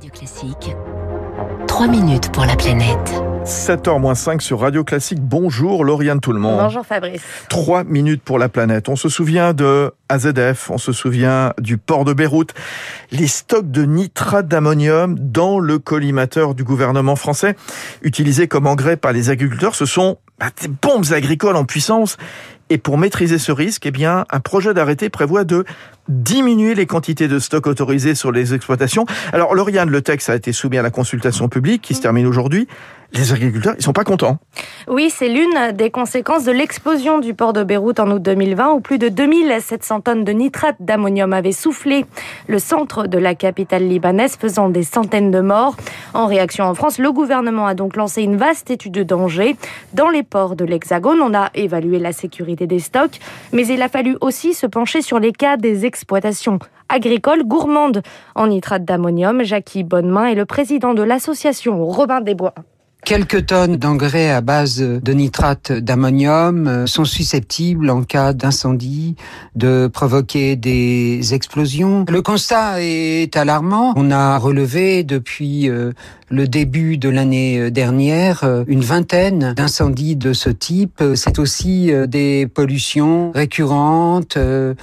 Radio Classique, 3 minutes pour la planète. 7h-5 sur Radio Classique. Bonjour Lauriane tout le monde. Bonjour Fabrice. 3 minutes pour la planète. On se souvient de AZF, on se souvient du port de Beyrouth. Les stocks de nitrate d'ammonium dans le collimateur du gouvernement français, utilisés comme engrais par les agriculteurs, ce sont bah, des bombes agricoles en puissance. Et pour maîtriser ce risque, eh bien, un projet d'arrêté prévoit de diminuer les quantités de stocks autorisées sur les exploitations. Alors, Lauriane, le texte a été soumis à la consultation publique qui se termine aujourd'hui les agriculteurs, ils sont pas contents. Oui, c'est l'une des conséquences de l'explosion du port de Beyrouth en août 2020 où plus de 2700 tonnes de nitrate d'ammonium avaient soufflé le centre de la capitale libanaise faisant des centaines de morts. En réaction en France, le gouvernement a donc lancé une vaste étude de danger. Dans les ports de l'Hexagone, on a évalué la sécurité des stocks, mais il a fallu aussi se pencher sur les cas des exploitations agricoles gourmandes en nitrate d'ammonium. Jackie Bonnemain est le président de l'association Robin des Bois. Quelques tonnes d'engrais à base de nitrate d'ammonium euh, sont susceptibles, en cas d'incendie, de provoquer des explosions. Le constat est alarmant. On a relevé depuis euh, le début de l'année euh, dernière une vingtaine d'incendies de ce type. C'est aussi des pollutions récurrentes.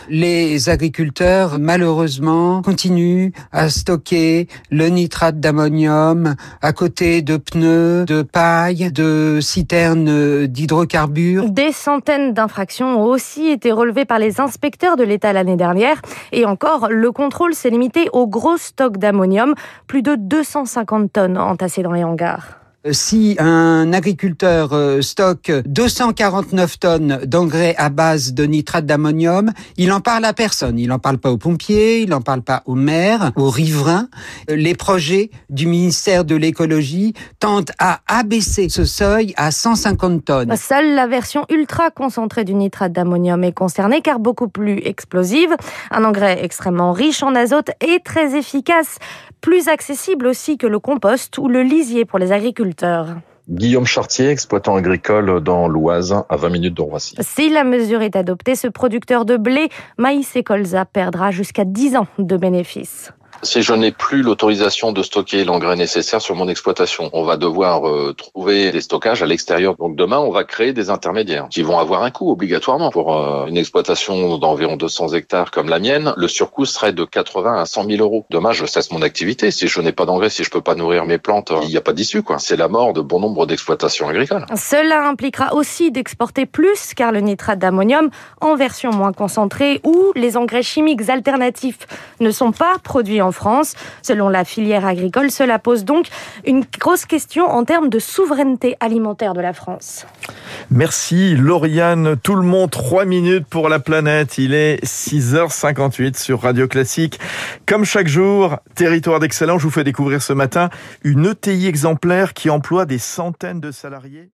Les agriculteurs, malheureusement, continuent à stocker le nitrate d'ammonium à côté de pneus, de paille, de citernes d'hydrocarbures. Des centaines d'infractions ont aussi été relevées par les inspecteurs de l'État l'année dernière. Et encore, le contrôle s'est limité aux gros stocks d'ammonium, plus de 250 tonnes entassées dans les hangars. Euh, si un agriculteur euh, stocke 249 tonnes d'engrais à base de nitrate d'ammonium, il en parle à personne. Il en parle pas aux pompiers, il en parle pas aux maires, aux riverains. Euh, les projets du ministère de l'écologie tentent à abaisser ce seuil à 150 tonnes. Seule la version ultra concentrée du nitrate d'ammonium est concernée car beaucoup plus explosive. Un engrais extrêmement riche en azote et très efficace, plus accessible aussi que le compost ou le lisier pour les agriculteurs. Guillaume Chartier, exploitant agricole dans l'Oise, à 20 minutes de Roissy. Si la mesure est adoptée, ce producteur de blé, maïs et colza perdra jusqu'à 10 ans de bénéfices si je n'ai plus l'autorisation de stocker l'engrais nécessaire sur mon exploitation. On va devoir euh, trouver des stockages à l'extérieur. Donc demain, on va créer des intermédiaires qui vont avoir un coût obligatoirement. Pour euh, une exploitation d'environ 200 hectares comme la mienne, le surcoût serait de 80 à 100 000 euros. Demain, je cesse mon activité. Si je n'ai pas d'engrais, si je peux pas nourrir mes plantes, il n'y a pas d'issue. C'est la mort de bon nombre d'exploitations agricoles. Cela impliquera aussi d'exporter plus, car le nitrate d'ammonium, en version moins concentrée, ou les engrais chimiques alternatifs ne sont pas produits en France. Selon la filière agricole, cela pose donc une grosse question en termes de souveraineté alimentaire de la France. Merci Lauriane. Tout le monde, 3 minutes pour la planète. Il est 6h58 sur Radio Classique. Comme chaque jour, territoire d'excellence, je vous fais découvrir ce matin une ETI exemplaire qui emploie des centaines de salariés.